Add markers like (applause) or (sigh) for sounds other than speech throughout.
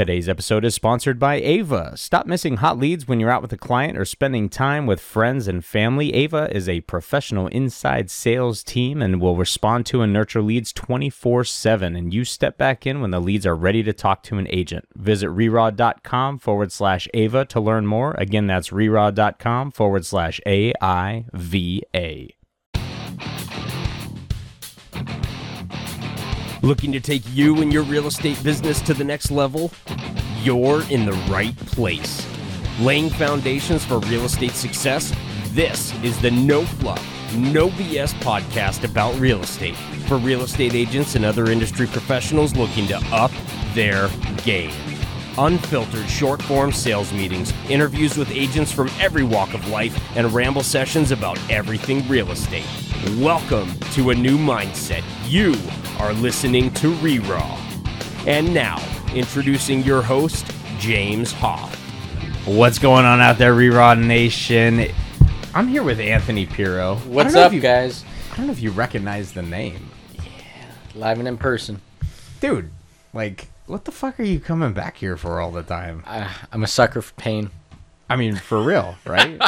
Today's episode is sponsored by Aiva. Stop missing hot leads when you're out with a client or spending time with friends and family. Aiva is a professional inside sales team and will respond to and nurture leads 24 7. And you step back in when the leads are ready to talk to an agent. Visit rerod.com forward slash Aiva to learn more. Again, that's rerod.com forward slash A I V A. Looking to take you and your real estate business to the next level? You're in the right place. Laying foundations for real estate success? This is the No Fluff, No BS podcast about real estate for real estate agents and other industry professionals looking to up their game. Unfiltered short form sales meetings, interviews with agents from every walk of life, and ramble sessions about everything real estate. Welcome to a new mindset. You are listening to Reraw. And now, introducing your host, James Hoff. What's going on out there, Rerod Nation? I'm here with Anthony Piro. What's up, you- guys? I don't know if you recognize the name. Yeah, live and in person. Dude, like, what the fuck are you coming back here for all the time? I, I'm a sucker for pain. I mean, for real, (laughs) right?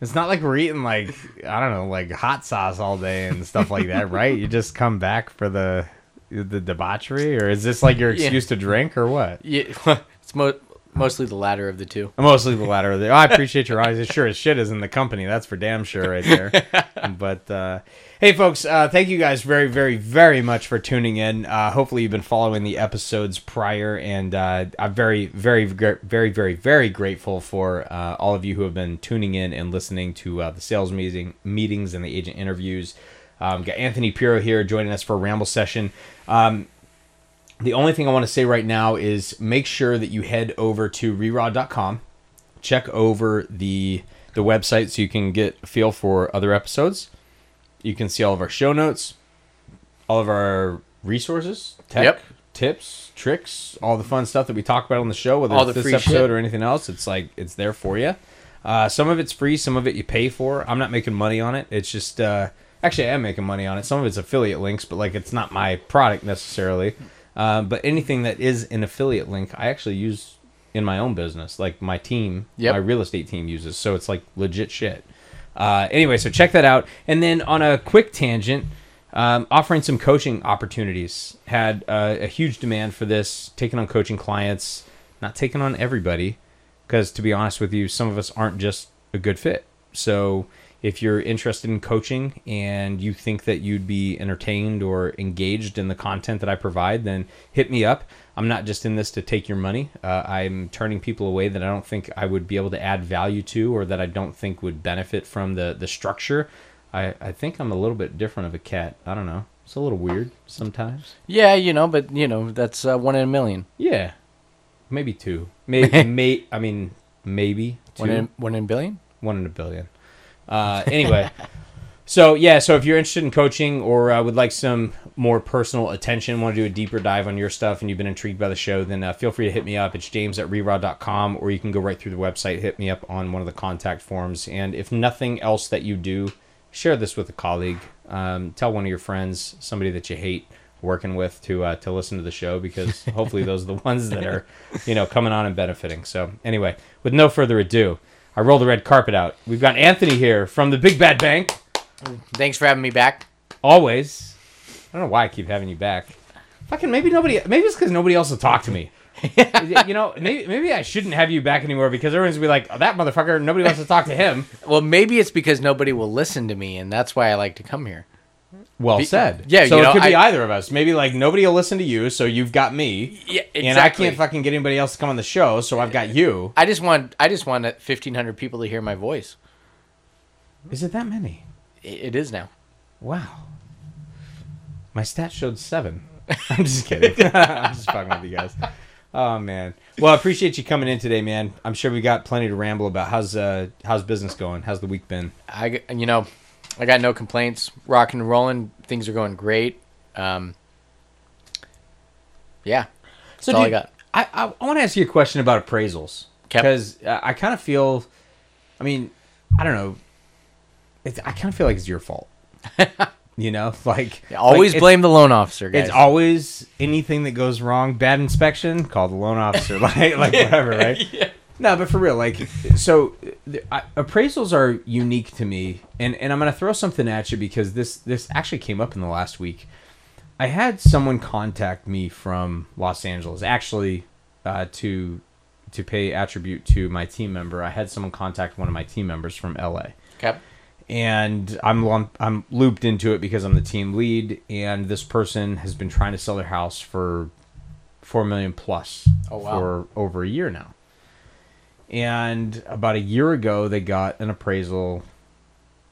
it's not like we're eating, like, I don't know, like hot sauce all day and stuff like that, right? You just come back for the the debauchery, or is this like your (laughs) Yeah. excuse to drink, or what? Yeah, (laughs) it's mo- mostly the latter of the two. (laughs) Mostly the latter. Of the. Oh, I appreciate your honesty. Sure as shit is in the company. That's for damn sure right there. (laughs) but uh, hey, folks, uh, thank you guys very, very, very much for tuning in. Uh, hopefully, you've been following the episodes prior, and uh, I'm very, very, very, very, very grateful for uh, all of you who have been tuning in and listening to uh, the sales meeting meetings and the agent interviews. Um, got Anthony Piro here joining us for a ramble session. Um, the only thing I want to say right now is make sure that you head over to rerod.com, check over the the website so you can get a feel for other episodes. You can see all of our show notes, all of our resources, tech, Yep. tips, tricks, all the fun stuff that we talk about on the show, whether All it's this episode shit. or anything else. It's like it's there for you. Uh, some of it's free, some of it you pay for. I'm not making money on it. It's just uh, actually I am making money on it. Some of it's affiliate links, but like it's not my product necessarily. Uh, but anything that is an affiliate link, I actually use in my own business. Like my team, Yep. my real estate team uses. So it's like legit shit. Uh, anyway, so check that out. And then on a quick tangent, um, offering some coaching opportunities. Had uh, a huge demand for this, taking on coaching clients, not taking on everybody, because to be honest with you, some of us aren't just a good fit. So if you're interested in coaching and you think that you'd be entertained or engaged in the content that I provide, then hit me up. I'm not just in this to take your money. Uh, I'm turning people away that I don't think I would be able to add value to or that I don't think would benefit from the, the structure. I, I think I'm a little bit different of a cat. I don't know. It's a little weird sometimes. Yeah, you know, but you know that's uh, one in a million. Yeah. Maybe two. Maybe, (laughs) may, I mean, maybe two. One in one in a billion. one in a billion. Uh, anyway, (laughs) so yeah, so if you're interested in coaching or uh, would like some more personal attention, want to do a deeper dive on your stuff, and you've been intrigued by the show, then uh, feel free to hit me up. It's james at rerod.com, or you can go right through the website, hit me up on one of the contact forms. And if nothing else that you do, share this with a colleague. Um, tell one of your friends, somebody that you hate working with to uh, to listen to the show because (laughs) hopefully those are the ones that are you know coming on and benefiting so anyway with no further ado i roll the red carpet out. We've got anthony here from the big bad bank. Thanks for having me back. always. I don't know why i keep having you back. Fucking maybe nobody maybe it's because nobody else will talk to me. (laughs) You know maybe maybe i shouldn't have you back anymore because everyone's gonna be like oh, that motherfucker nobody wants to talk to him. Well, maybe it's because nobody will listen to me, and that's why I like to come here. Well Be- said yeah, so you it know, could be I- either of us maybe like nobody will listen to you so you've got me Yeah, and I can't fucking get anybody else to come on the show, so I've got you. I just want I just want fifteen hundred people to hear my voice. Is it that many? I- it is now. Wow. My stat showed seven. (laughs) I'm just kidding. (laughs) I'm just fucking with you guys. Oh man. Well, I appreciate you coming in today, man. I'm sure we got plenty to ramble about. How's uh how's business going? How's the week been? I g- you know, I got no complaints. Rocking and rolling. Things are going great. Um, yeah. That's all I got. I I, I want to ask you a question about appraisals because I kind of feel, I mean, I don't know. It's, I kind of feel like it's your fault. (laughs) You know, (laughs) like Always like, blame the loan officer, guys. It's always anything that goes wrong. Bad inspection, call the loan officer. (laughs) Like, like whatever, right? No, but for real, like, so th- I, appraisals are unique to me, and and I'm gonna throw something at you because this this actually came up in the last week. I had someone contact me from Los Angeles, actually, uh, to to pay attribute to my team member. I had someone contact one of my team members from LA okay. and I'm lump, I'm looped into it because I'm the team lead, and this person has been trying to sell their house for four million plus Oh, wow. for over a year now. And about a year ago, they got an appraisal.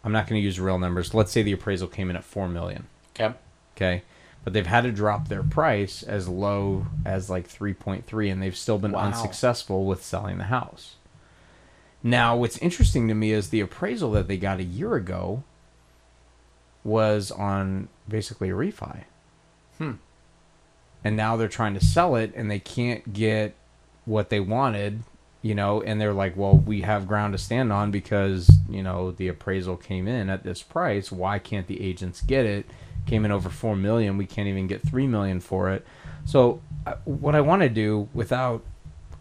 I'm not going to use real numbers. Let's say the appraisal came in at four million. Okay. Okay. But they've had to drop their price as low as like 3.3, and they've still been Wow. unsuccessful with selling the house. Now, what's interesting to me is the appraisal that they got a year ago was on basically a refi. Hmm. And now they're trying to sell it, and they can't get what they wanted, you know, and they're like, well, we have ground to stand on because, you know, the appraisal came in at this price. Why can't the agents get it? Came in over 4 million. We can't even get 3 million for it. So, uh, what I want to do without,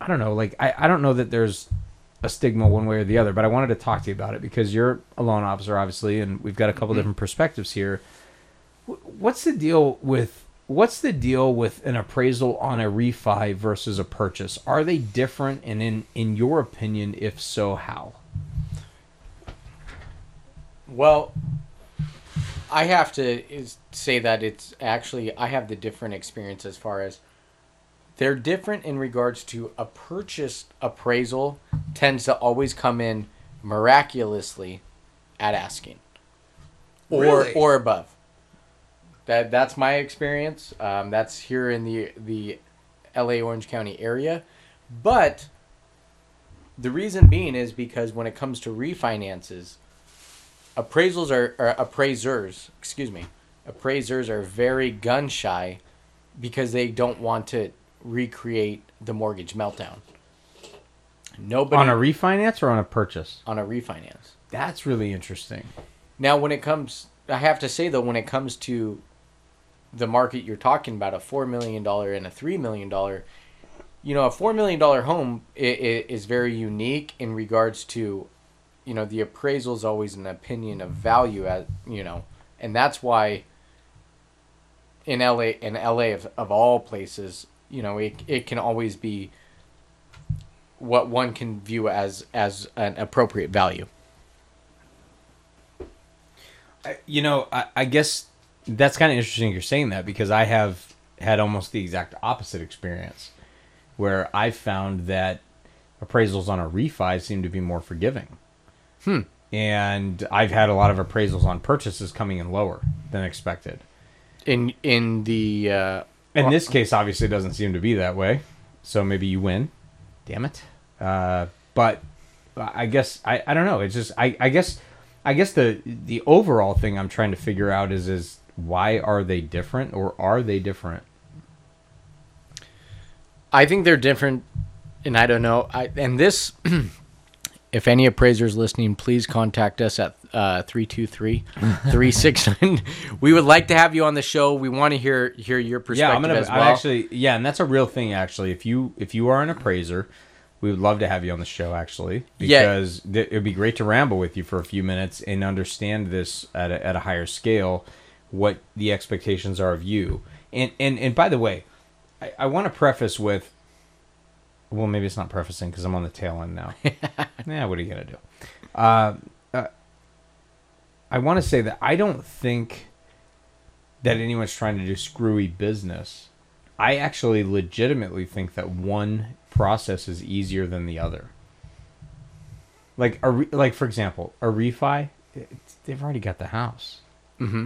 I don't know, like, I, I don't know that there's a stigma one way or the other, but I wanted to talk to you about it because you're a loan officer, obviously, and we've got a couple different perspectives here. What's the deal with what's the deal with an appraisal on a refi versus a purchase? Are they different, and in in your opinion, if so, how? Well, I have to is say that it's actually I have the different experience as far as they're different in regards to a purchase appraisal tends to always come in miraculously at asking or Really? or above. That that's my experience. Um, that's here in the the L.A. Orange County area, but the reason being is because when it comes to refinances, appraisals are or appraisers, excuse me, appraisers are very gun shy because they don't want to recreate the mortgage meltdown. Nobody On a refinance or on a purchase? on a refinance. That's really interesting. Now, when it comes, I have to say though, when it comes to the market you're talking about, a four million dollar and a three million dollar, you know, a four million dollar home is very unique in regards to, you know, the appraisal is always an opinion of value at you know, and that's why. In LA, in LA of, of all places, you know, it it can always be. What one can view as as an appropriate value. You know, I, I guess that's kind of interesting you're saying that because I have had almost the exact opposite experience where I found that appraisals on a refi seem to be more forgiving. Hmm. And I've had a lot of appraisals on purchases coming in lower than expected. in in the uh, In this case, obviously, it doesn't seem to be that way. So maybe you win. Damn it. Uh, but I guess I, I don't know. It's just I, I guess I guess the the overall thing I'm trying to figure out is is why are they different or are they different? I think they're different, and I don't know. I and this, (clears throat) if any appraisers listening, please contact us at uh, 323-369. (laughs) we would like to have you on the show. We want to hear hear your perspective yeah, I'm gonna. as I'm actually yeah, and that's a real thing. Actually, if you if you are an appraiser, we would love to have you on the show. Actually, Yeah. because th- it would be great to ramble with you for a few minutes and understand this at a, at a higher scale, what the expectations are of you. And and and by the way, I, I want to preface with. Well, maybe it's not prefacing because I'm on the tail end now. (laughs) yeah, what are you gonna do? Uh, uh, I want to say that I don't think that anyone's trying to do screwy business. I actually legitimately think that one process is easier than the other. Like a re- like for example, a refi, they've already got the house. hmm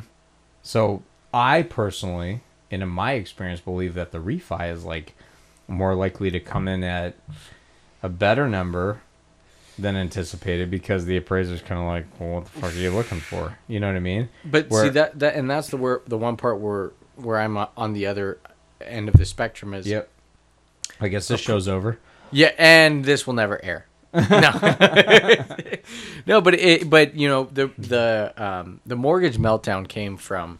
So I personally, and in my experience, believe that the refi is like more likely to come in at a better number than anticipated because the appraiser's kind of like, well, what the fuck are you looking for? You know what I mean? But Where- see that that and that's the where the one part where where I'm uh, on the other end of the spectrum is Yep. I guess this show's over. yeah, and this will never air. No, (laughs) no, but it, but you know the the um, the mortgage meltdown came from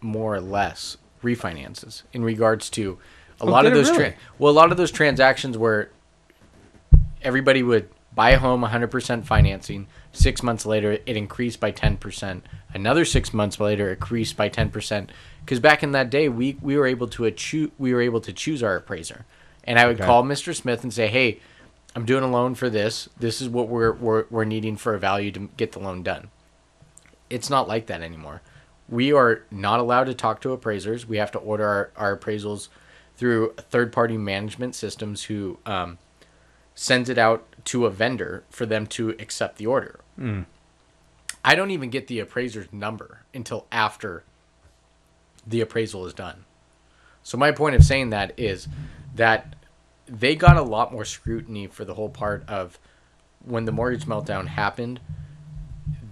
more or less refinances in regards to a Oh, lot of those really? tra- well a lot of those transactions where everybody would buy a home 100% financing. Six months later it increased by 10% another six months later it increased by 10% because back in that day we, we were able to choose we were able to choose our appraiser. And i would Okay. call mr smith and say hey i'm doing a loan for this this is what we're, we're, we're needing for a value to get the loan done it's not like that anymore. We are not allowed to talk to appraisers. We have to order our, our appraisals through third party management systems who um, sends it out to a vendor for them to accept the order. I don't even get the appraiser's number until after the appraisal is done. So my point of saying that is that they got a lot more scrutiny for the whole part of when the mortgage meltdown happened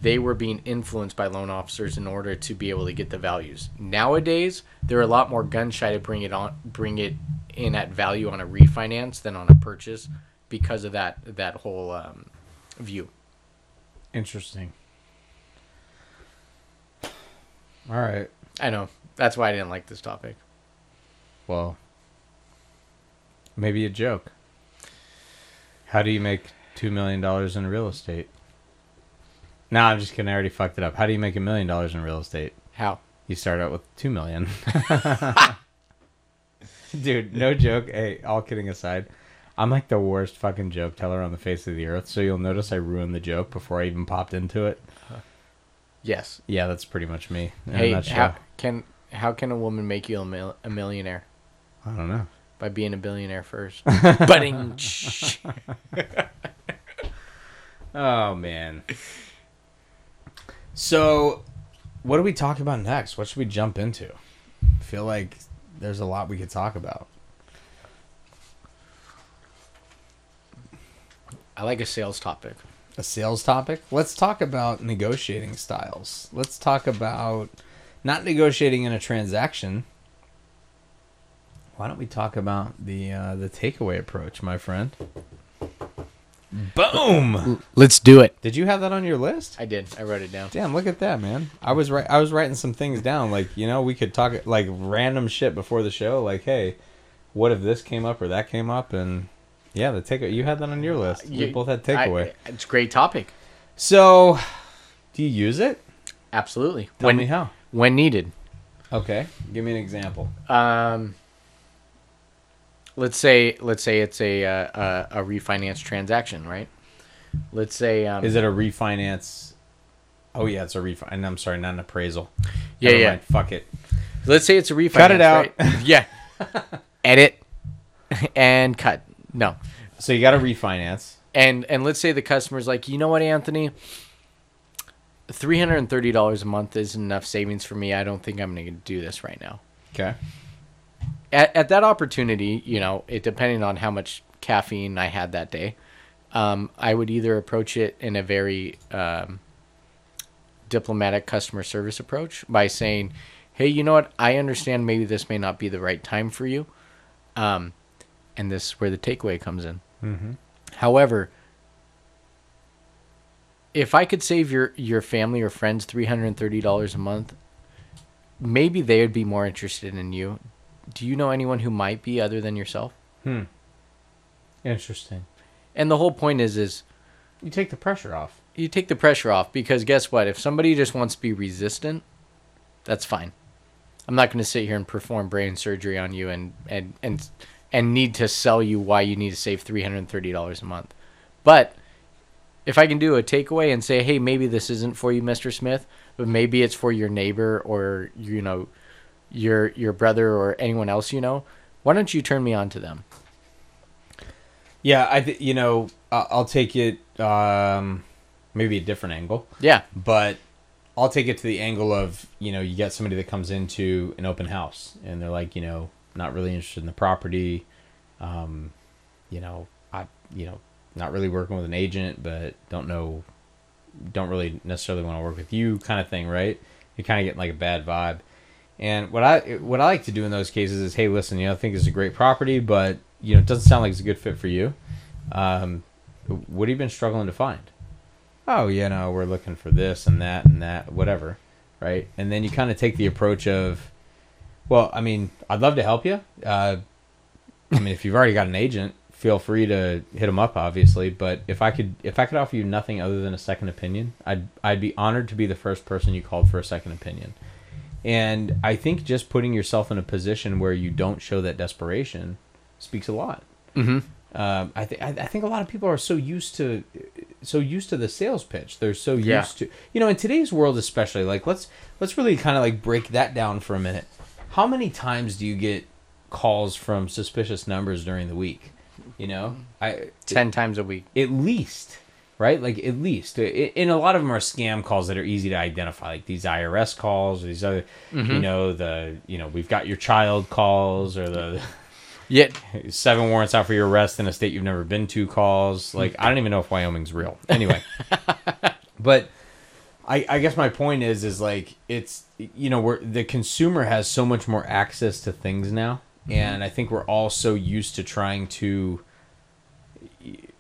they were being influenced by loan officers in order to be able to get the values. Nowadays, they're a lot more gun shy to bring it on, bring it in at value on a refinance than on a purchase because of that that whole um, view. Interesting. All right. I know that's why I didn't like this topic. Well, maybe a joke. How do you make two million dollars in real estate? No, I'm just kidding. I already fucked it up. How do you make a million dollars in real estate? How? You start out with two million. (laughs) (laughs) Dude, no joke. Hey, all kidding aside, I'm like the worst fucking joke teller on the face of the earth. So you'll notice I ruined the joke before I even popped into it. Uh-huh. Yes. Yeah, that's pretty much me. Hey, how can how can a woman make you a, mil- a millionaire I don't know. By being a billionaire first? (laughs) Budding. Oh man. So, what do we talk about next? What should we jump into? I feel like there's a lot we could talk about. I like a sales topic. A sales topic? Let's talk about negotiating styles. Let's talk about not negotiating in a transaction. Why don't we talk about the uh, the takeaway approach, my friend? Boom! Let's do it. Did you have that on your list? I did. I wrote it down. Damn, look at that, man. I was right. I was writing some things down. Like, you know, we could talk like random shit before the show. Like, hey, what if this came up or that came up? And yeah, the take. You had that on your list. We You- both had I- takeaway. it's a great topic. So, do you use it? Absolutely. Tell when me how. when needed. Okay, give me an example. Um, let's say let's say it's a uh, a, a refinance transaction, right? Let's say um, Is it a refinance? Oh yeah, it's a refi. I'm sorry, not an appraisal. Yeah, Never yeah. mind, Fuck it. let's say it's a refinance. Cut it out. right? (laughs) yeah. Edit and cut. No. So you got to refinance. And and let's say the customer's like, you know what, Anthony, three hundred and thirty dollars a month isn't enough savings for me. I don't think I'm going to do this right now. Okay. At, at that opportunity, you know, it depending on how much caffeine I had that day, um, I would either approach it in a very um, diplomatic customer service approach by saying, "Hey, you know what? I understand maybe this may not be the right time for you, um, and this is where the takeaway comes in. Mm-hmm. However." If I could save your, your family or friends three hundred and thirty dollars a month, maybe they would be more interested in you do you know anyone who might be other than yourself? Hmm. Interesting. And the whole point is is You take the pressure off. you take the pressure off because guess what? If somebody just wants to be resistant, that's fine. I'm not going to sit here and perform brain surgery on you and and and and need to sell you why you need to save $330 a month. But if I can do a takeaway and say, "Hey, maybe this isn't for you, Mr. Smith, but maybe it's for your neighbor or you know, your your brother or anyone else you know, why don't you turn me on to them?" Yeah, I th- you know I'll take it um, maybe a different angle, Yeah. but I'll take it to the angle of you know you get somebody that comes into an open house and they're like you know not really interested in the property, um, you know I you know not really working with an agent, but don't know don't really necessarily want to work with you kind of thing, right? You're kind of getting like a bad vibe. And what I what I like to do in those cases is, hey, listen, you know, I think it's a great property, but you know, it doesn't sound like it's a good fit for you. Um, what have you been struggling to find? Oh, you know, we're looking for this and that and that, whatever, right? And then you kind of take the approach of, well, I mean, I'd love to help you. Uh, I mean, if you've already got an agent, feel free to hit them up, obviously. But if I could, if I could offer you nothing other than a second opinion, I'd I'd be honored to be the first person you called for a second opinion. And I think just putting yourself in a position where you don't show that desperation speaks a lot. Mm-hmm. Um, I think I think a lot of people are so used to so used to the sales pitch. They're so Yeah. used to you know in today's world especially. Like let's let's really kind of like break that down for a minute. How many times do you get calls from suspicious numbers during the week? You know, I Ten times a week. at least right? Like at least uh, I- and a lot of them are scam calls that are easy to identify like these irs calls or these other you mm-hmm. know the you know we've got your child calls or the Yet (laughs) seven warrants out for your arrest in a state you've never been to calls. Mm. Like i don't even know if wyoming's real. Anyway. (laughs) But I, I guess my point is is like it's you know we're the consumer has so much more access to things now mm-hmm. and i think we're all so used to trying to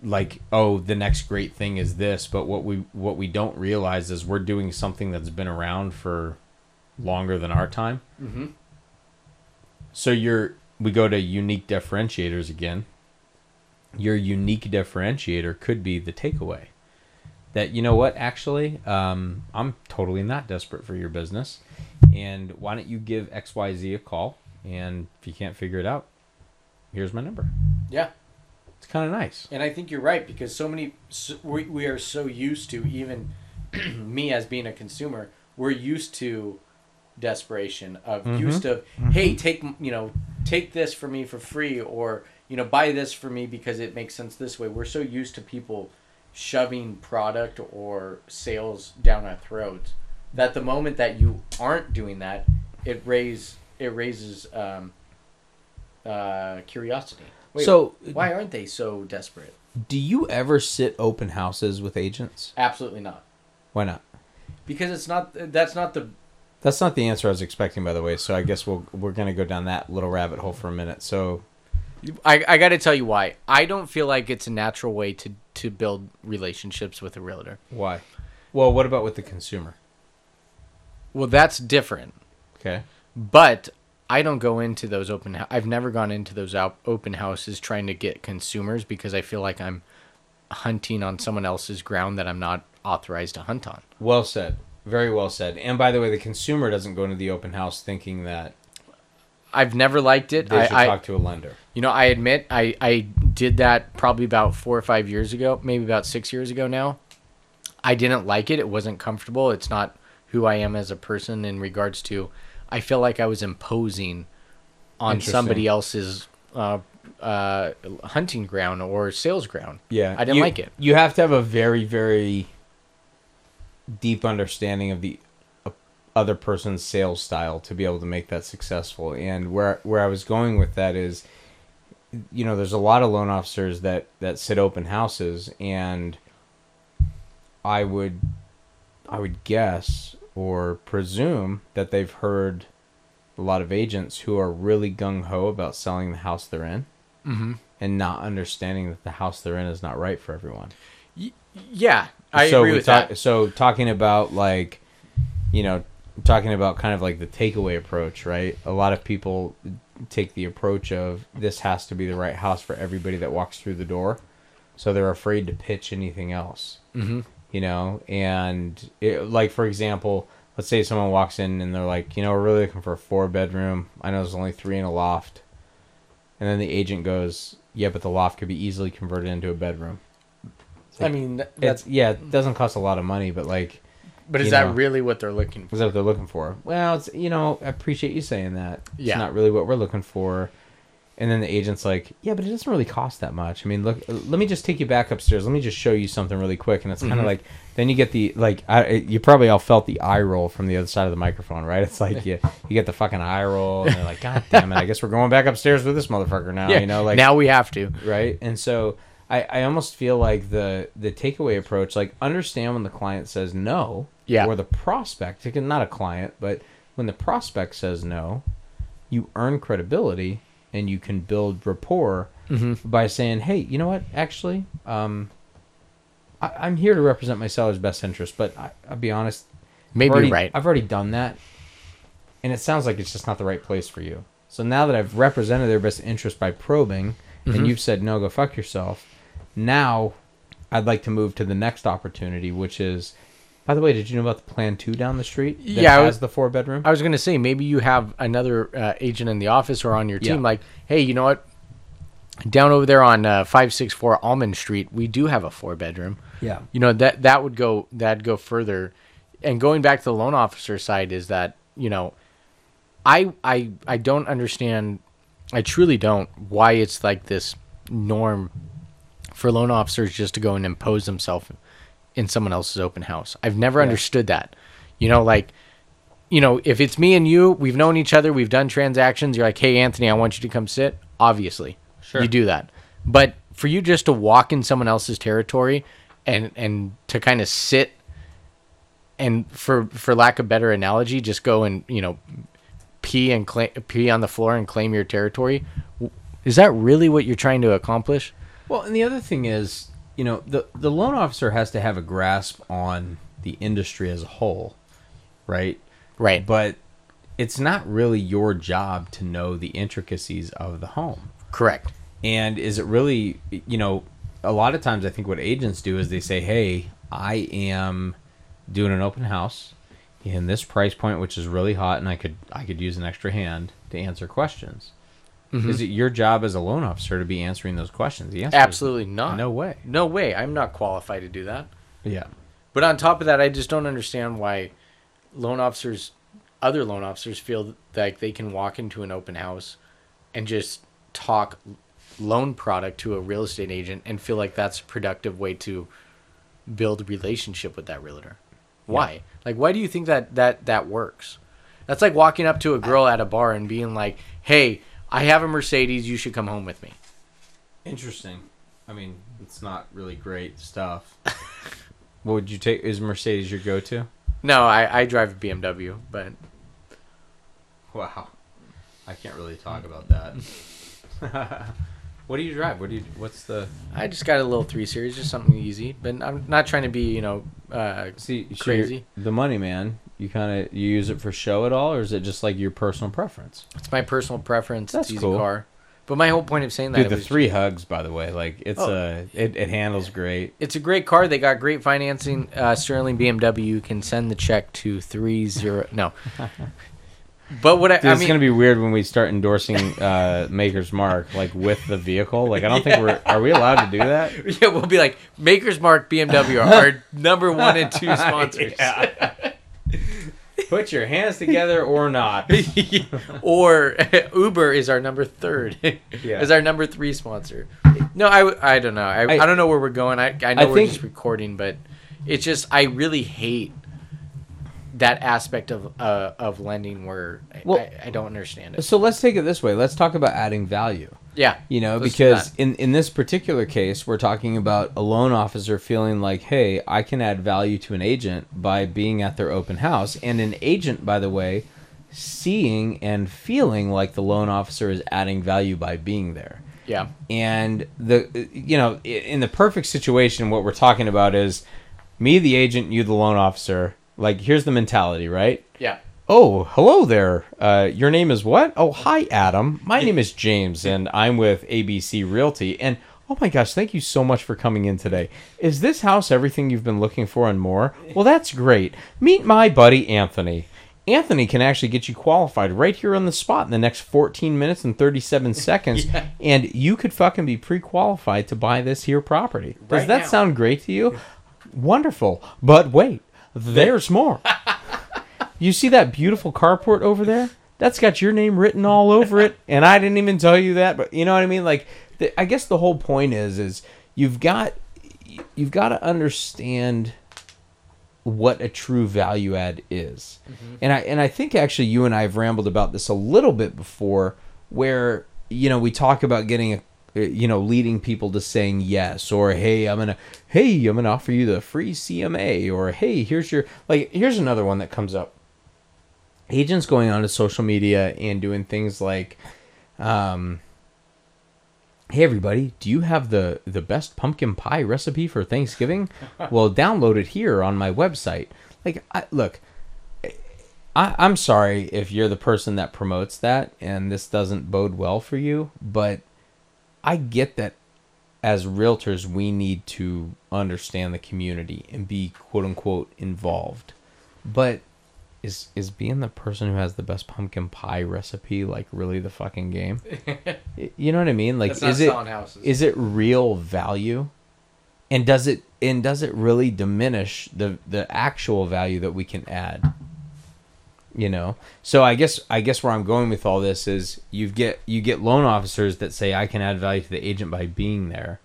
like oh the next great thing is this but what we what we don't realize is we're doing something that's been around for longer than our time. Mhm. so you're we go to unique differentiators again. Your unique differentiator could be the takeaway. That you know what actually um, i'm totally not desperate for your business. And why don't you give xyz a call? And if you can't figure it out here's my number. Yeah. Kind of nice And I think you're right because so many so, we, we are so used to even (clears throat) me as being a consumer, we're used to desperation of used to hey take you know take this for me for free or you know buy this for me because it makes sense this way. We're so used to people shoving product or sales down our throats that the moment that you aren't doing that, it raise it raises um, uh, curiosity. Wait, So- why aren't they so desperate? do you ever sit open houses with agents Absolutely not. why not Because it's not. That's not the. that's not the answer i was expecting by the way so i guess we'll we're gonna go down that little rabbit hole for a minute so I, I got to tell you why. I don't feel like it's a natural way to to build relationships with a realtor. why well what about with the consumer Well, that's different. okay But I don't go into those open. I've never gone into those out, open houses trying to get consumers because I feel like I'm hunting on someone else's ground that I'm not authorized to hunt on. Well said. Very well said. And by the way, the consumer doesn't go into the open house thinking that I've never liked it. they I, should I, talk to a lender. You know, I admit I, I did that probably about four or five years ago, maybe about six years ago now. I didn't like it. It wasn't comfortable. It's not who I am as a person in regards to. I feel like I was imposing on somebody else's uh, uh, hunting ground or sales ground. Yeah, I didn't you- like it. You have to have a very, very deep understanding of the uh, other person's sales style to be able to make that successful. And where where I was going with that is, you know, there's a lot of loan officers that that sit open houses, and I would, I would guess or presume that they've heard a lot of agents who are really gung ho about selling the house they're in Mm-hmm. and not understanding that the house they're in is not right for everyone. Yeah, I so agree with talk- that. So talking about like, you know, talking about kind of like the takeaway approach, right? A lot of people take the approach of this has to be the right house for everybody that walks through the door, so they're afraid to pitch anything else. Mm-hmm. You know, and it, like for example, let's say someone walks in and they're like, you know, we're really looking for a four bedroom. I know there's only three in a loft, and then the agent goes, yeah, but the loft could be easily converted into a bedroom. I mean, that's. Yeah, it doesn't cost a lot of money, but like, But is that know. really what they're looking for? is that what they're looking for? Well, it's you know, I appreciate you saying that. Yeah. It's not really what we're looking for. And then the agent's like, yeah, but it doesn't really cost that much. I mean, look, let me just take you back upstairs. Let me just show you something really quick. And it's kind of Mhm. like, then you get the like, I, you probably all felt the eye roll from the other side of the microphone, right? It's like you (laughs) you get the fucking eye roll, and they're like, God damn it, I guess we're going back upstairs with this motherfucker now. You know, like now we have to. right? And so I, I almost feel like the the takeaway approach, like understand when the client says no, Yeah. or the prospect, not a client, but when the prospect says no, you earn credibility and you can build rapport Mm-hmm. by saying, "Hey, you know what? Actually, um, I, I'm here to represent my seller's best interest, but I, I'll be honest, Maybe I've already, right. I've already done that, and it sounds like it's just not the right place for you. So now that I've represented their best interest by probing, Mhm. and you've said no, go fuck yourself. Now, I'd like to move to the next opportunity, which is, by the way, did you know about the Plan Two down the street? That Yeah, I has was- the four bedroom. I was gonna say maybe you have another uh, agent in the office or on your team. Yeah. Like, hey, you know what? Down over there on uh, five six four Almond Street, we do have a four bedroom. yeah, You know that that would go that go further. And going back to the loan officer side is that you know, I I I don't understand. I truly don't why it's like this norm for loan officers just to go and impose themselves in someone else's open house. I've never Yeah. understood that. You know, like you know, if it's me and you, we've known each other, we've done transactions. You're like, hey, Anthony, I want you to come sit. Obviously, Sure. you do that. But for you just to walk in someone else's territory and and to kind of sit and for for lack of better analogy, just go and you know pee and cla pee on the floor and claim your territory. Is that really what you're trying to accomplish? Well, and the other thing is, you know, the the loan officer has to have a grasp on the industry as a whole, right? Right. But it's not really your job to know the intricacies of the home. Correct. And is it really, you know, a lot of times I think what agents do is they say, "Hey, I am doing an open house in this price point which is really hot and I could I could use an extra hand to answer questions." Mm-hmm. Is it your job as a loan officer to be answering those questions? The answer Absolutely not. no way. No way. I'm not qualified to do that. Yeah. But on top of that, I just don't understand why loan officers, other loan officers, feel like they can walk into an open house and just talk loan product to a real estate agent and feel like that's a productive way to build a relationship with that realtor. Why? Like, why do you think that that that works? That's like walking up to a girl at a bar and being like, "Hey, I have a Mercedes. You should come home with me." Interesting. I mean, it's not really great stuff. (laughs) what would you take? Is Mercedes your go-to? No, I, I drive a BMW, but Wow, I can't really talk about that. (laughs) what do you drive? What do you? What's the? I just got a little three series, just something easy. But I'm not trying to be, you know, uh, See, Crazy. the money man. You kind of you use it for show at all, or is it just like your personal preference? it's my personal preference. That's it's easy cool. car. But my whole point of saying that Dude, the was, three hugs, by the way, like it's Oh. uh it, it handles great. it's a great car. They got great financing. Uh, Sterling BMW can send the check to three zero. No. (laughs) But what I, Dude, I it's gonna be weird when we start endorsing uh, Maker's Mark like with the vehicle. Like I don't think we're are we allowed to do that? (laughs) yeah, we'll be like Maker's Mark BMW (laughs) are our number one and two sponsors, Put your hands together or not. (laughs) or (laughs) Uber is our number third. (laughs) Yeah. is our number three sponsor. No, I, I don't know. I, I, I- don't know where we're going. I, I know I we're think- just recording, but it's just I really hate that aspect of uh, of lending where Well- I, I don't understand it. So let's take it this way. Let's talk about adding value. Yeah, You know, because in in this particular case, we're talking about a loan officer feeling like, "Hey, I can add value to an agent by being at their open house." And an agent, by the way, seeing and feeling like the loan officer is adding value by being there. yeah, and the you know in the perfect situation what we're talking about is me the agent you the loan officer. Like here's the mentality right? Yeah, oh hello there uh, your name is what oh hi adam my name is james and i'm with abc realty and oh my gosh thank you so much for coming in today is this house everything you've been looking for and more well that's great meet my buddy anthony Anthony can actually get you qualified right here on the spot in the next 14 minutes and 37 (laughs) seconds, Yeah. and you could fucking be pre-qualified to buy this here property. Does Right that now. sound great to you? Wonderful. But wait, there's (laughs) more. You see that beautiful carport over there? That's got your name written all over it, (laughs) and I didn't even tell you that. But you know what I mean? Like, the, I guess the whole point is, is you've got, you've got to understand what a true value add is. Mm-hmm. And I and I think actually you and I have rambled about this a little bit before where you know we talk about getting a you know leading people to saying yes or hey I'm to hey I'm going to offer you the free CMA or hey here's your like here's another one that comes up. Agents going onto social media and doing things like um hey everybody, do you have the the best pumpkin pie recipe for Thanksgiving? (laughs) well, download it here on my website. Like, I, look, I, I'm sorry if you're the person that promotes that and this doesn't bode well for you, but I get that as realtors, we need to understand the community and be quote unquote involved. But is is being the person who has the best pumpkin pie recipe like really the fucking game? (laughs) You know what I mean? Like, is it is it real value? And does it and does it really diminish the the actual value that we can add? You know. So I guess I guess where I'm going with all this is you get you get loan officers that say I can add value to the agent by being there.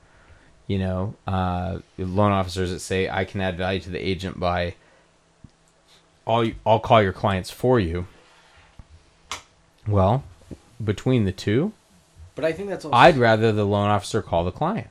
You know, uh, loan officers that say I can add value to the agent by I'll I'll call your clients for you. Well, between the two, But I think that's also I'd rather the loan officer call the client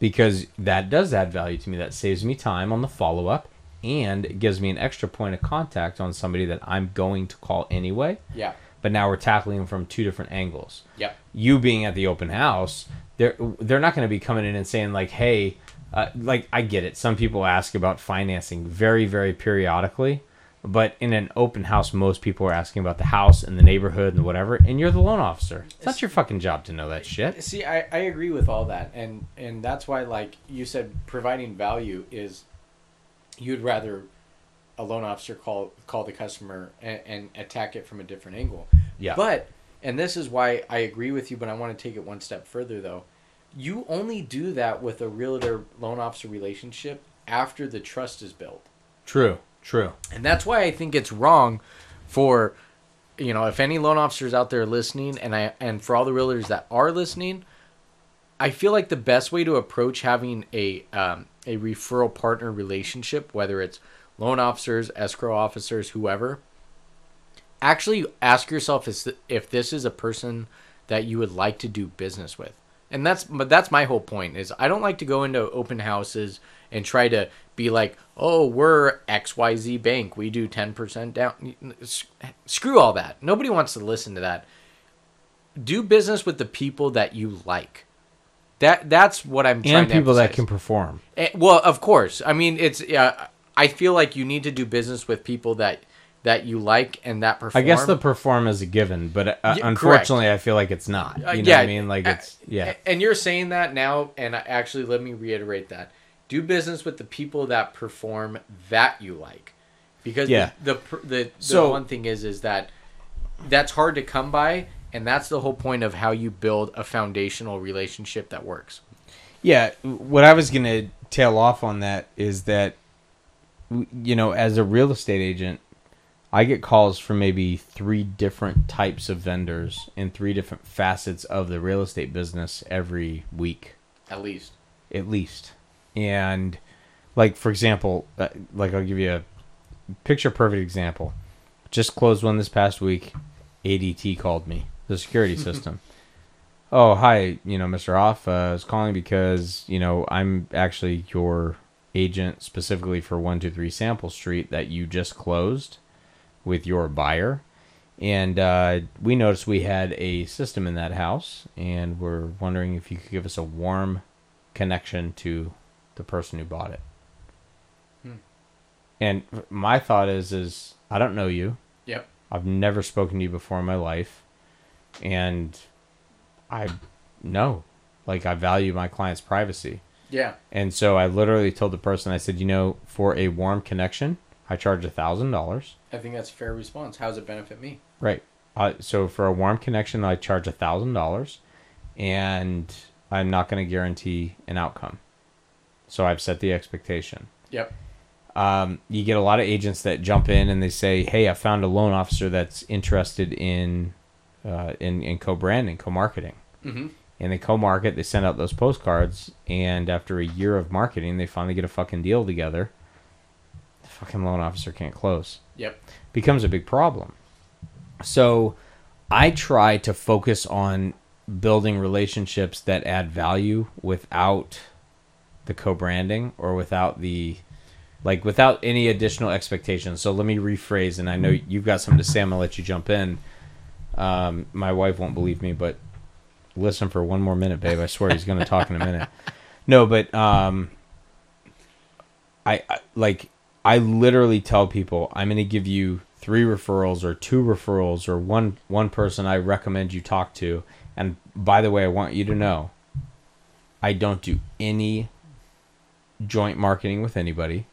because that does add value to me. That saves me time on the follow up and it gives me an extra point of contact on somebody that I'm going to call anyway. yeah. But now we're tackling them from two different angles. Yep. You being at the open house, they're they're not going to be coming in and saying like, "Hey, uh, like I get it. Some people ask about financing very very periodically." But in an open house, most people are asking about the house and the neighborhood and whatever, and you're the loan officer. It's not your fucking job to know that shit. See, I, I agree with all that, and and that's why, like you said, providing value is you'd rather a loan officer call call the customer and, and attack it from a different angle. Yeah. But and this is why I agree with you, but I want to take it one step further though. You only do that with a realtor loan officer relationship after the trust is built. True, true. And that's why I think it's wrong for you know, if any loan officers out there listening and I and for all the realtors that are listening, I feel like the best way to approach having a um, a referral partner relationship, whether it's loan officers, escrow officers, whoever, actually ask yourself is if this is a person that you would like to do business with. And that's but that's my whole point is I don't like to go into open houses and try to be like, "Oh, we're XYZ bank. We do 10% down." Screw all that. Nobody wants to listen to that. Do business with the people that you like. That that's what I'm trying to do. And to people that can perform. Eh, well, of course. I mean, it's yeah. I feel like you need to do business with people that that you like and that perform. I guess the perform is a given, but uh, Yeah, unfortunately, I feel like it's not. You Uh, know yeah, what I mean? Like it's yeah. And you're saying that now, and actually, let me reiterate that: do business with the people that perform that you like, because Yeah. the the the, the So- one thing is is that that's hard to come by, and that's the whole point of how you build a foundational relationship that works. Yeah, what I was going to tail off on that is that, you know, as a real estate agent, I get calls from maybe three different types of vendors in three different facets of the real estate business every week, At least, at least. And, like, for example, uh, like, I'll give you a picture perfect example. Just closed one this past week. ADT called me, the security (laughs) system. Oh, hi, you know, Mr. Off. Uh, I was calling because, you know, I'm actually your agent specifically for 123 Sample Street that you just closed with your buyer. And uh, we noticed we had a system in that house, and we're wondering if you could give us a warm connection to the person who bought it. And my thought is, is I don't know you. yep, I've never spoken to you before in my life, and I know, like, I value my client's privacy. yeah, And so I literally told the person, I said, you know, for a warm connection, I charge a thousand dollars. I think that's a fair response. How does it benefit me? Right. Uh, so for a warm connection, I charge a thousand dollars, and I'm not going to guarantee an outcome. So I've set the expectation. Yep, um, you get a lot of agents that jump in and they say, "Hey, I found a loan officer that's interested in uh, in in co-branding, co-marketing." mm-hmm. And they co-market. They send out those postcards, and after a year of marketing, they finally get a fucking deal together. Fucking loan officer can't close. yep, Becomes a big problem. So, I try to focus on building relationships that add value without the co-branding or without the like without any additional expectations. So let me rephrase, and I know you've got something to say. I'm gonna let you jump in. Um, my wife won't believe me, but listen for one more minute, babe. I swear he's going to talk in a minute. (laughs) No, but um, I, I like I literally tell people I'm going to give you three referrals or two referrals or one one person I recommend you talk to. And by the way, I want you to know I don't do any joint marketing with anybody.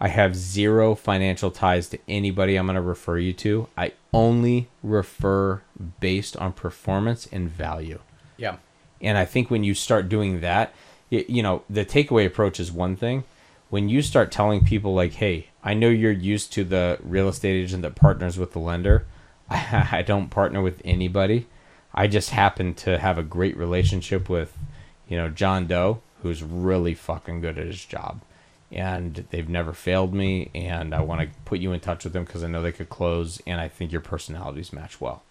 I have zero financial ties to anybody I'm going to refer you to. I only refer based on performance and value. Yeah. And I think when you start doing that, you know, the takeaway approach is one thing. When you start telling people, like, hey, I know you're used to the real estate agent that partners with the lender. (laughs) I don't partner with anybody. I just happen to have a great relationship with, you know, John Doe, who's really fucking good at his job. And they've never failed me. And I want to put you in touch with them because I know they could close. And I think your personalities match well.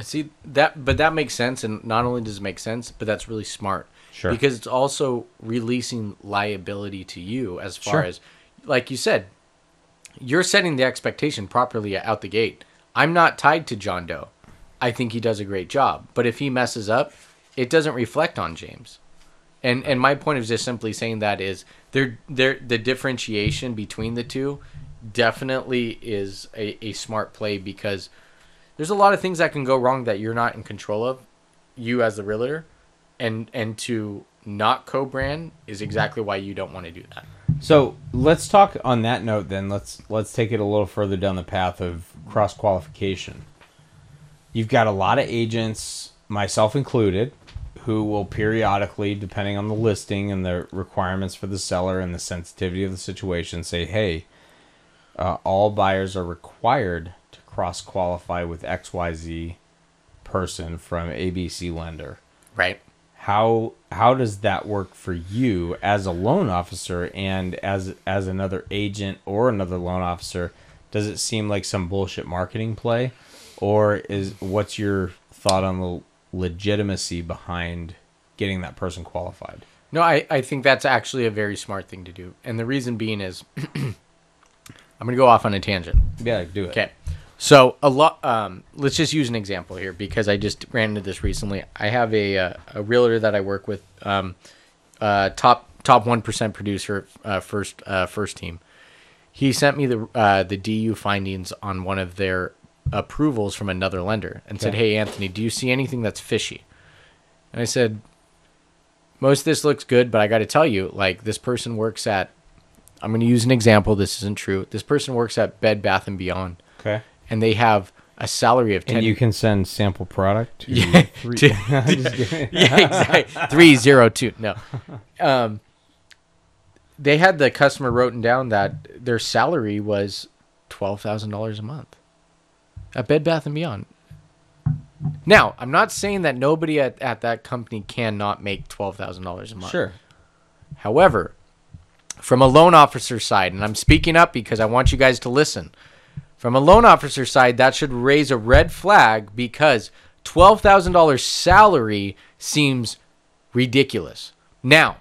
See that, but that makes sense, and not only does it make sense, but that's really smart. Sure. Because it's also releasing liability to you as far Sure. as, like you said, you're setting the expectation properly out the gate. I'm not tied to John Doe. I think he does a great job, but if he messes up, it doesn't reflect on James. And and my point of just simply saying that is there there the differentiation between the two definitely is a, a smart play because there's a lot of things that can go wrong that you're not in control of, you as the realtor, and and to not co-brand is exactly why you don't want to do that. So let's talk on that note. Then let's let's take it a little further down the path of cross qualification. You've got a lot of agents, myself included, who will periodically, depending on the listing and the requirements for the seller and the sensitivity of the situation, say, "Hey, uh, all buyers are required to cross qualify with X Y Z person from ABC lender." Right. How how does that work for you as a loan officer and as as another agent or another loan officer does it seem like some bullshit marketing play or is what's your thought on the legitimacy behind getting that person qualified No, I, I think that's actually a very smart thing to do. And the reason being is (clears throat) I'm going to go off on a tangent. yeah do it Okay. So a lot. Um, let's just use an example here because I just ran into this recently. I have a uh, a realtor that I work with, um, uh, top top one percent producer, uh, first uh, first team. He sent me the uh, the DU findings on one of their approvals from another lender and said, "Hey Anthony, do you see anything that's fishy?" And I said, "Most of this looks good, but I got to tell you, like this person works at." I'm going to use an example. This isn't true. This person works at Bed Bath and Beyond okay and they have a salary of 10 and you can send sample product to (laughs) Yeah, three to- (laughs) (laughs) yeah exactly 302 no. Um they had the customer written down that their salary was $12,000 a month at Bed Bath and Beyond. Now i'm not saying that nobody at, at that company cannot make $12,000 a month. Sure. However, from a loan officer side, and I'm speaking up because I want you guys to listen. From a loan officer side, that should raise a red flag because $12,000 salary seems ridiculous. Now,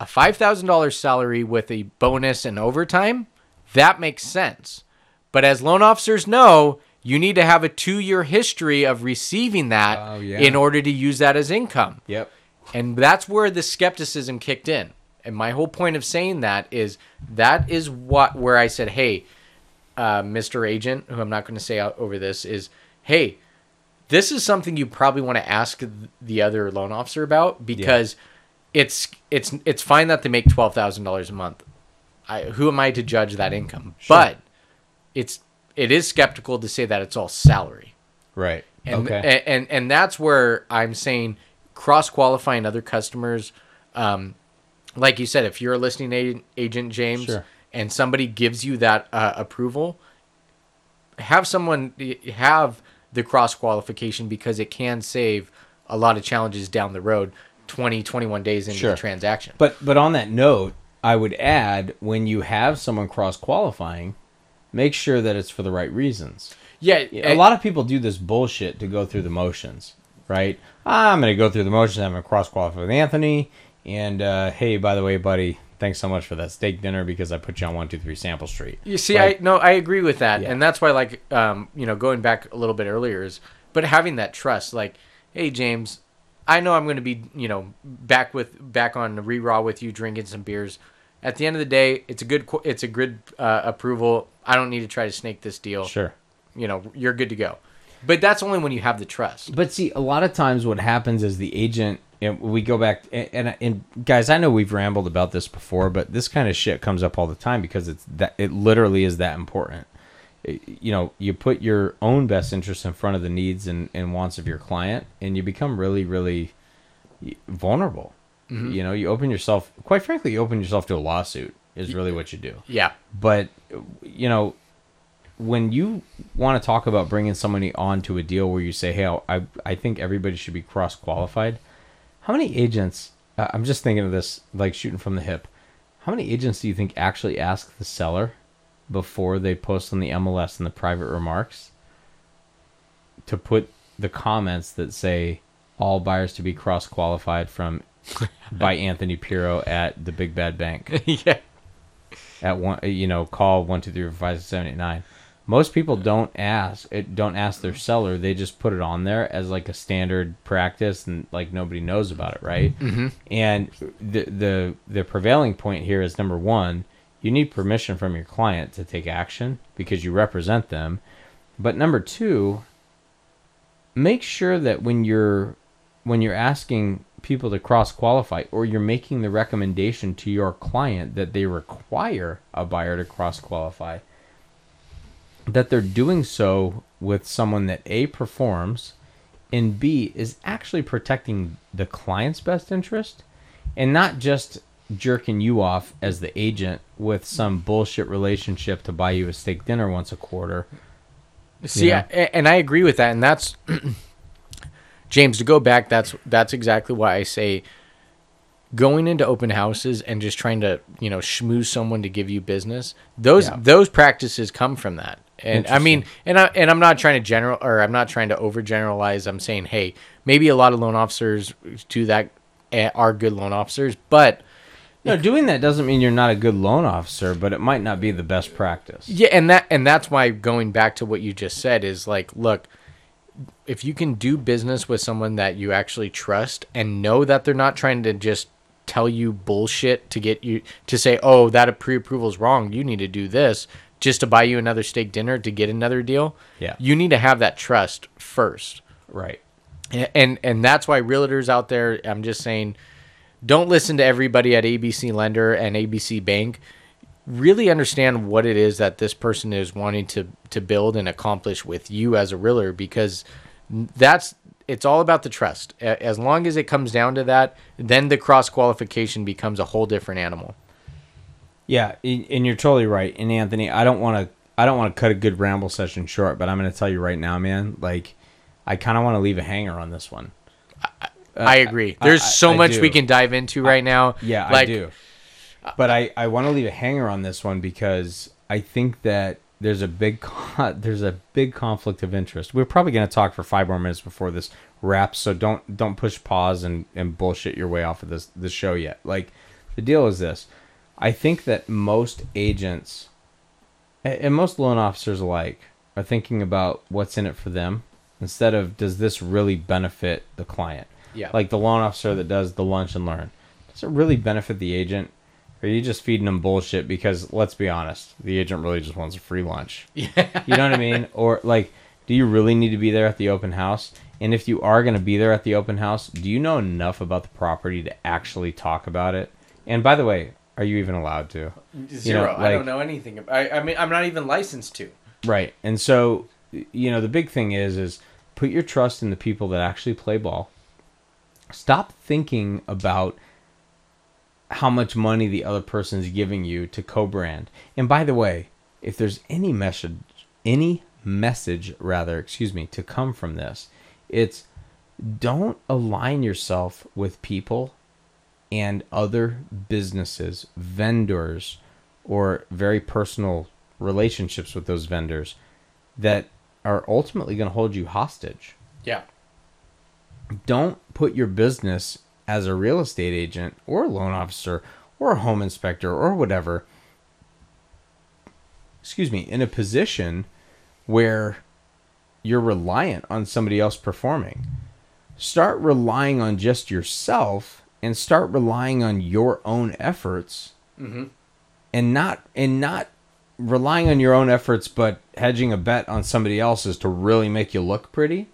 a $5,000 salary with a bonus and overtime, that makes sense. But as loan officers know, you need to have a two year history of receiving that Oh, yeah. in order to use that as income. yep And that's where the skepticism kicked in. And my whole point of saying that is that is what where I said, "Hey, uh, Mr. Agent, who I'm not going to say out over this, is hey, this is something you probably want to ask the other loan officer about because it's it's it's fine that they make twelve thousand dollars a month. I, who am I to judge that income? But it's it is skeptical to say that it's all salary. right And, okay and, and and that's where I'm saying cross qualifying other customers. Um, like you said, if you're a listing agent, agent James, Sure. And somebody gives you that uh, approval, have someone have the cross qualification because it can save a lot of challenges down the road 20 21 days into Sure. the transaction But but on that note, I would add when you have someone cross qualifying, make sure that it's for the right reasons. yeah A lot of people do this bullshit to go through the motions, right? Ah, I'm going to go through the motions. I'm going to cross qualify with Anthony. And uh, hey, by the way, buddy, thanks so much for that steak dinner because I put you on one two three Sample Street. You see, Like, I no, I agree with that, Yeah. and that's why, like, um, you know, going back a little bit earlier is, but having that trust, like, "Hey James, I know I'm going to be, you know, back with back on the re-raw with you drinking some beers. At the end of the day, it's a good it's a good uh, approval. I don't need to try to snake this deal. Sure. You know, you're good to go. But that's only when you have the trust. But see, a lot of times what happens is the agent. And we go back and, and and guys, I know we've rambled about this before, but this kind of shit comes up all the time because it's that it literally is that important. It- you know, you put your own best interests in front of the needs and, and wants of your client, and you become really, really vulnerable. Mm-hmm. You know, you open yourself. Quite frankly, you open yourself to a lawsuit. Is really what you do. Yeah. But you know, when you want to talk about bringing somebody on to a deal where you say, "Hey, I I think everybody should be cross qualified," how many agents? Uh, I'm just thinking of this like shooting from the hip. How many agents do you think actually ask the seller before they post on the MLS and the private remarks to put the comments that say all buyers to be cross qualified from (laughs) by Anthony Pirro at the Big Bad Bank? (laughs) yeah. at one you know call one two three four five six seven eight nine most people don't ask it don't ask their seller. They just put it on there as like a standard practice and like nobody knows about it right? Mm-hmm. and the the the prevailing point here is number one you need permission from your client to take action because you represent them. But number two make sure that when you're when you're asking people to cross qualify or you're making the recommendation to your client that they require a buyer to cross qualify that they're doing so with someone that A performs and B is actually protecting the client's best interest and not just jerking you off as the agent with some bullshit relationship to buy you a steak dinner once a quarter. See? I- and I agree with that, and that's (clears throat) James. To go back, that's that's exactly why I say going into open houses and just trying to you know schmooze someone to give you business. Those Yeah. those practices come from that, and I mean, and I and I'm not trying to general or I'm not trying to overgeneralize. I'm saying, hey, maybe a lot of loan officers do that eh, are good loan officers, but No, doing that doesn't mean you're not a good loan officer, but it might not be the best practice. Yeah, and that and that's why going back to what you just said is like, look, if you can do business with someone that you actually trust and know that they're not trying to just tell you bullshit to get you to say, "Oh, that pre-approval is wrong. You need to do this." Just to buy you another steak dinner to get another deal, Yeah. you need to have that trust first, Right. and and, that's why realtors out there. I'm just saying, don't listen to everybody at ABC Lender and ABC Bank. Really understand what it is that this person is wanting to to build and accomplish with you as a realtor because that's it's all about the trust. As long as it comes down to that, then the cross qualification becomes a whole different animal. Yeah, and you're totally right. And Anthony, I don't want to I don't want to cut a good ramble session short, but I'm going to tell you right now, man, like I kind of want to leave a hanger on this one. I uh, agree. I- There's I- so I much do. we can dive into right now. Yeah, I do. But I, I want to leave a hanger on this one because I think that there's a big con- (laughs) there's a big conflict of interest. We're probably going to talk for five more minutes before this wraps, so don't don't push pause and, and bullshit your way off of this this show yet. Like the deal is this: I think that most agents and most loan officers alike are thinking about what's in it for them instead of does this really benefit the client. Yeah. Like the loan officer that does the lunch and learn. Does it really benefit the agent? Or are you just feeding them bullshit because let's be honest, the agent really just wants a free lunch. (laughs) Yeah. You know what I mean? Or like, do you really need to be there at the open house? And if you are going to be there at the open house, do you know enough about the property to actually talk about it? And by the way, are you even allowed to? Zero. know, I don't know anything. I, I mean, I'm not even licensed to. Right. And so, you know, the big thing is is put your trust in the people that actually play ball. Stop thinking about how much money the other person's giving you to co-brand. And by the way, if there's any message any message rather, excuse me, to come from this, it's don't align yourself with people and other businesses, vendors, or very personal relationships with those vendors that are ultimately going to hold you hostage. Yeah. Don't put your business as a real estate agent or a loan officer or a home inspector or whatever, excuse me, in a position where you're reliant on somebody else performing. start relying on just yourself and start relying on your own efforts and not and not relying on your own efforts but hedging a bet on somebody else's to really make you look pretty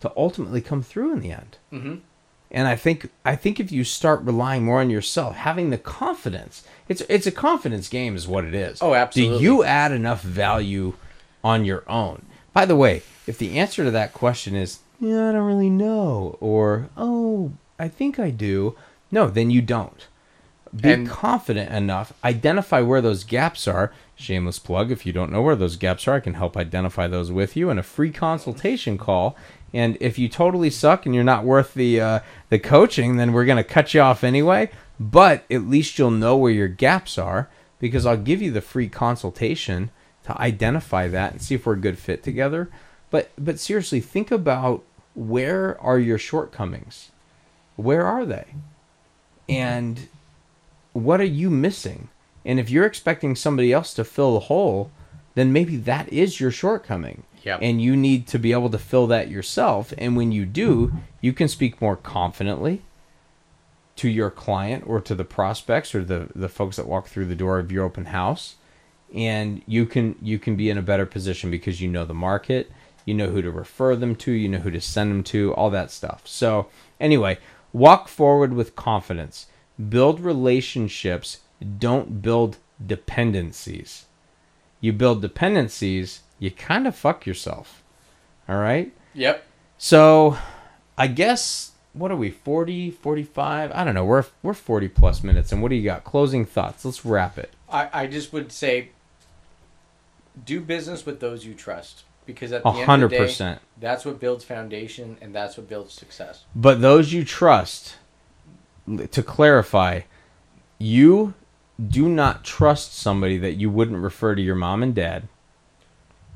to ultimately come through in the end Mm-hmm. and I think I think if you start relying more on yourself, having the confidence, it's it's a confidence game, is what it is. Oh, absolutely. Do you add enough value on your own? By the way, if the answer to that question is yeah, I don't really know, or oh, I think I do, no, then you don't. Be And- confident enough. Identify where those gaps are. Shameless plug. If you don't know where those gaps are, I can help identify those with you in a free consultation call. And if you totally suck and you're not worth the uh, the coaching, then we're gonna cut you off anyway. But at least you'll know where your gaps are because I'll give you the free consultation to identify that and see if we're a good fit together. But but seriously, think about where are your shortcomings? Where are they? And what are you missing? And if you're expecting somebody else to fill the hole, then maybe that is your shortcoming. Yep. And you need to be able to fill that yourself. And when you do, you can speak more confidently to your client or to the prospects or the, the folks that walk through the door of your open house. And you can you can be in a better position because you know the market, you know who to refer them to, you know who to send them to, all that stuff. So anyway, walk forward with confidence. Build relationships, don't build dependencies. You build dependencies, you kind of fuck yourself. All right? Yep. So, I guess what are we 40, 45? I don't know. We're we're 40 plus minutes and what do you got? Closing thoughts. Let's wrap it. I, I just would say do business with those you trust because at the end hundred of the day, that's what builds foundation and that's what builds success. But those you trust to clarify, you do not trust somebody that you wouldn't refer to your mom and dad.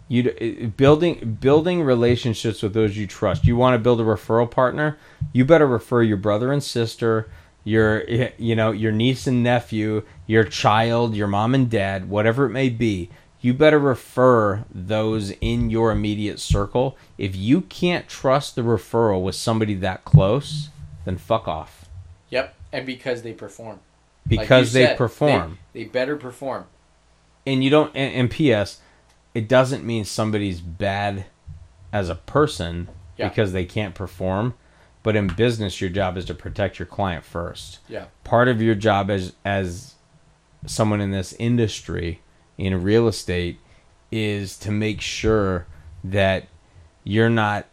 You eh, building building relationships with those you trust. You want to build a referral partner, you better refer your brother and sister, your eh, you know, your niece and nephew, your child, your mom and dad, whatever it may be. You better refer those in your immediate circle. If you can't trust the referral with somebody that close, then fuck off. Yep. And because they perform. Like Because they said, perform. They, they better perform. and you don't and, and ps it doesn't mean somebody's bad as a person Yeah. because they can't perform but in business your job is to protect your client first Yeah. part of your job as as someone in this industry in real estate is to make sure that you're not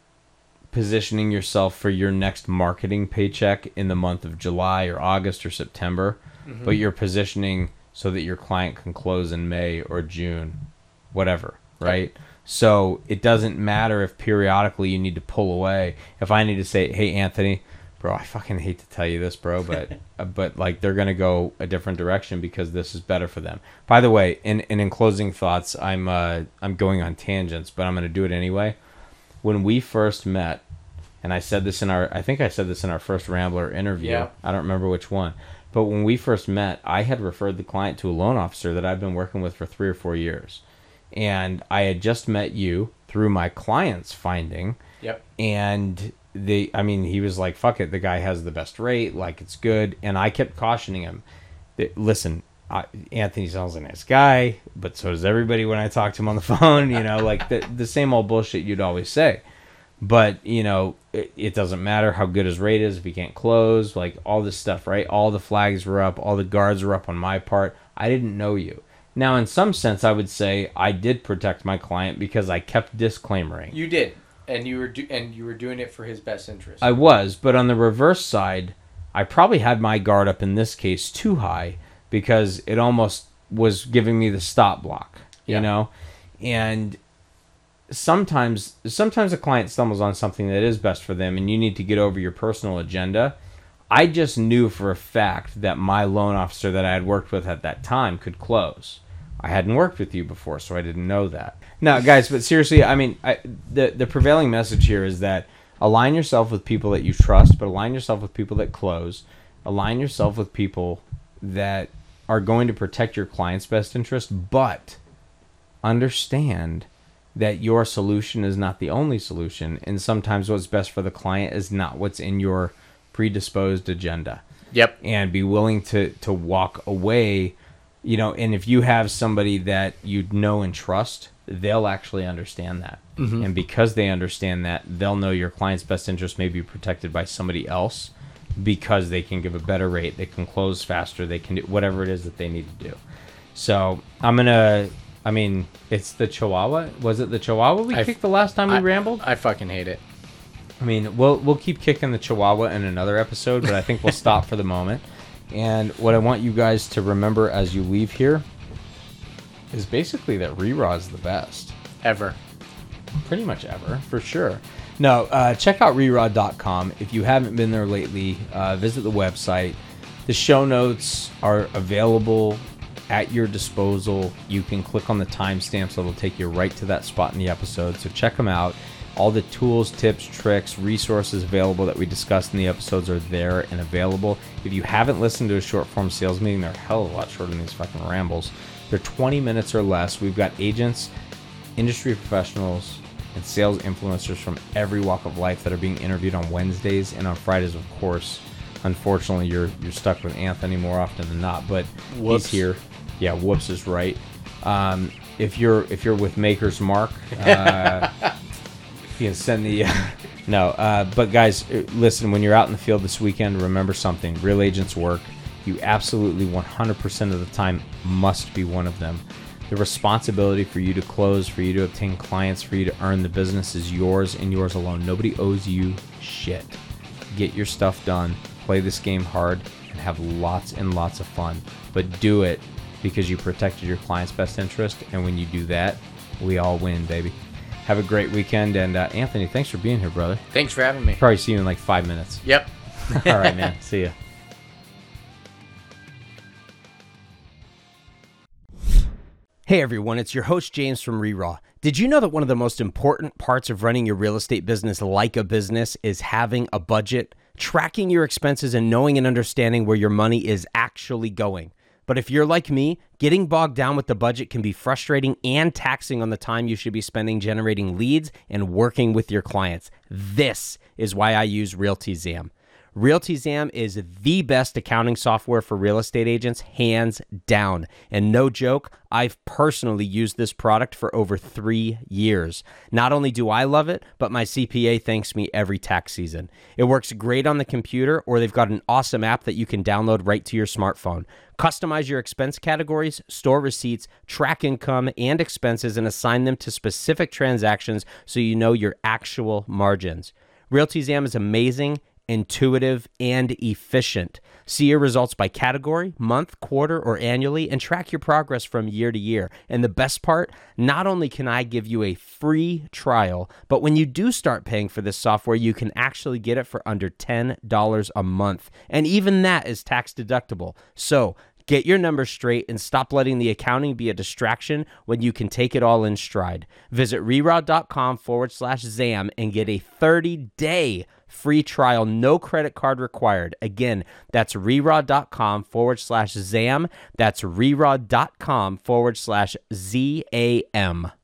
positioning yourself for your next marketing paycheck in the month of July or August or September, mm-hmm. but you're positioning so that your client can close in May or June, whatever, right? So it doesn't matter if periodically you need to pull away. If I need to say, "Hey Anthony, bro, I fucking hate to tell you this, bro, but (laughs) uh, but like they're gonna go a different direction because this is better for them." By the way, in and in closing thoughts, I'm uh, I'm going on tangents, but I'm gonna do it anyway. When we first met, and I said this in our I think I said this in our first Rambler interview. Yeah. I don't remember which one. But when we first met, I had referred the client to a loan officer that I've been working with for 3 or 4 years. And I had just met you through my client's finding Yep. and they I mean he was like fuck it the guy has the best rate like it's good. And I kept cautioning him. That, listen I, Anthony sounds a nice guy but so does everybody when I talk to him on the (laughs) phone you know like the the same old bullshit you'd always say. But you know it, it doesn't matter how good his rate is if he can't close like all this stuff right? All the flags were up all the guards were up on my part. I didn't know you. Now in some sense I would say I did protect my client because I kept disclaimering. You did. And you were do- and you were doing it for his best interest. I was, but on the reverse side, I probably had my guard up in this case too high because it almost was giving me the stop block, you Yeah. know? And sometimes sometimes a client stumbles on something that is best for them and you need to get over your personal agenda. I just knew for a fact that my loan officer that I had worked with at that time could close. I hadn't worked with you before, so I didn't know that. No, guys, but seriously, I mean, I, the the prevailing message here is that align yourself with people that you trust, but align yourself with people that close. Align yourself with people that are going to protect your client's best interest, but understand that your solution is not the only solution, and sometimes what's best for the client is not what's in your predisposed agenda Yep. and be willing to to walk away you know and if you have somebody that you know and trust they'll actually understand that. Mm-hmm. And because they understand that they'll know your client's best interest may be protected by somebody else because they can give a better rate they can close faster they can do whatever it is that they need to do. So i'm gonna i mean it's the chihuahua. Was it the chihuahua we I- kicked the last time we I, rambled? I fucking hate it. I mean, we'll we'll keep kicking the Chihuahua in another episode, but I think we'll (laughs) stop for the moment. And what I want you guys to remember as you leave here is basically that Reraw is the best, Ever. pretty much ever, for sure. No, uh, check out reraw.com. If you haven't been there lately, uh, visit the website. The show notes are available at your disposal. You can click on the timestamps, it'll take you right to that spot in the episode. So check them out. All the tools, tips, tricks, resources available that we discussed in the episodes are there and available. If you haven't listened to a short form sales meeting, they're a hell of a lot shorter than these fucking rambles. They're 20 minutes or less. We've got agents, industry professionals, and sales influencers from every walk of life that are being interviewed on Wednesdays and on Fridays, of course. Unfortunately, you're you're stuck with Anthony more often than not, but Whoops. he's here. Yeah, whoops is right. Um, if you're if you're with Maker's Mark, (laughs) uh, you can send the (laughs) no. Uh, but guys, uh, listen. When you're out in the field this weekend, remember something: real agents work. You absolutely 100% of the time must be one of them. The responsibility for you to close, for you to obtain clients, for you to earn the business is yours and yours alone. Nobody owes you shit. Get your stuff done, play this game hard, and have lots and lots of fun. But do it because you protected your client's best interest. And when you do that, we all win, baby. Have a great weekend. And uh, Anthony, thanks for being here, brother. Thanks for having me. Probably see you in like five minutes. Yep. (laughs) All right, man. See ya. Hey everyone, it's your host James from Reraw. Did you know that one of the most important parts of running your real estate business like a business is having a budget, tracking your expenses, and knowing and understanding where your money is actually going? But if you're like me, getting bogged down with the budget can be frustrating and taxing on the time you should be spending generating leads and working with your clients. This is why I use RealtyZam. RealtyZam is the best accounting software for real estate agents, hands down. And no joke, I've personally used this product for over three years. Not only do I love it, but my CPA thanks me every tax season. It works great on the computer, or they've got an awesome app that you can download right to your smartphone. Customize your expense categories, store receipts, track income and expenses, and assign them to specific transactions so you know your actual margins. RealtyZam is amazing intuitive, and efficient. See your results by category, month, quarter, or annually, and track your progress from year to year. And the best part, not only can I give you a free trial, but when you do start paying for this software, you can actually get it for under $10 a month. And even that is tax deductible. So, Get your numbers straight and stop letting the accounting be a distraction when you can take it all in stride. Visit reraw.com forward slash ZAM and get a 30 day free trial, no credit card required. Again, that's reraw.com forward slash ZAM. That's reraw.com forward slash ZAM.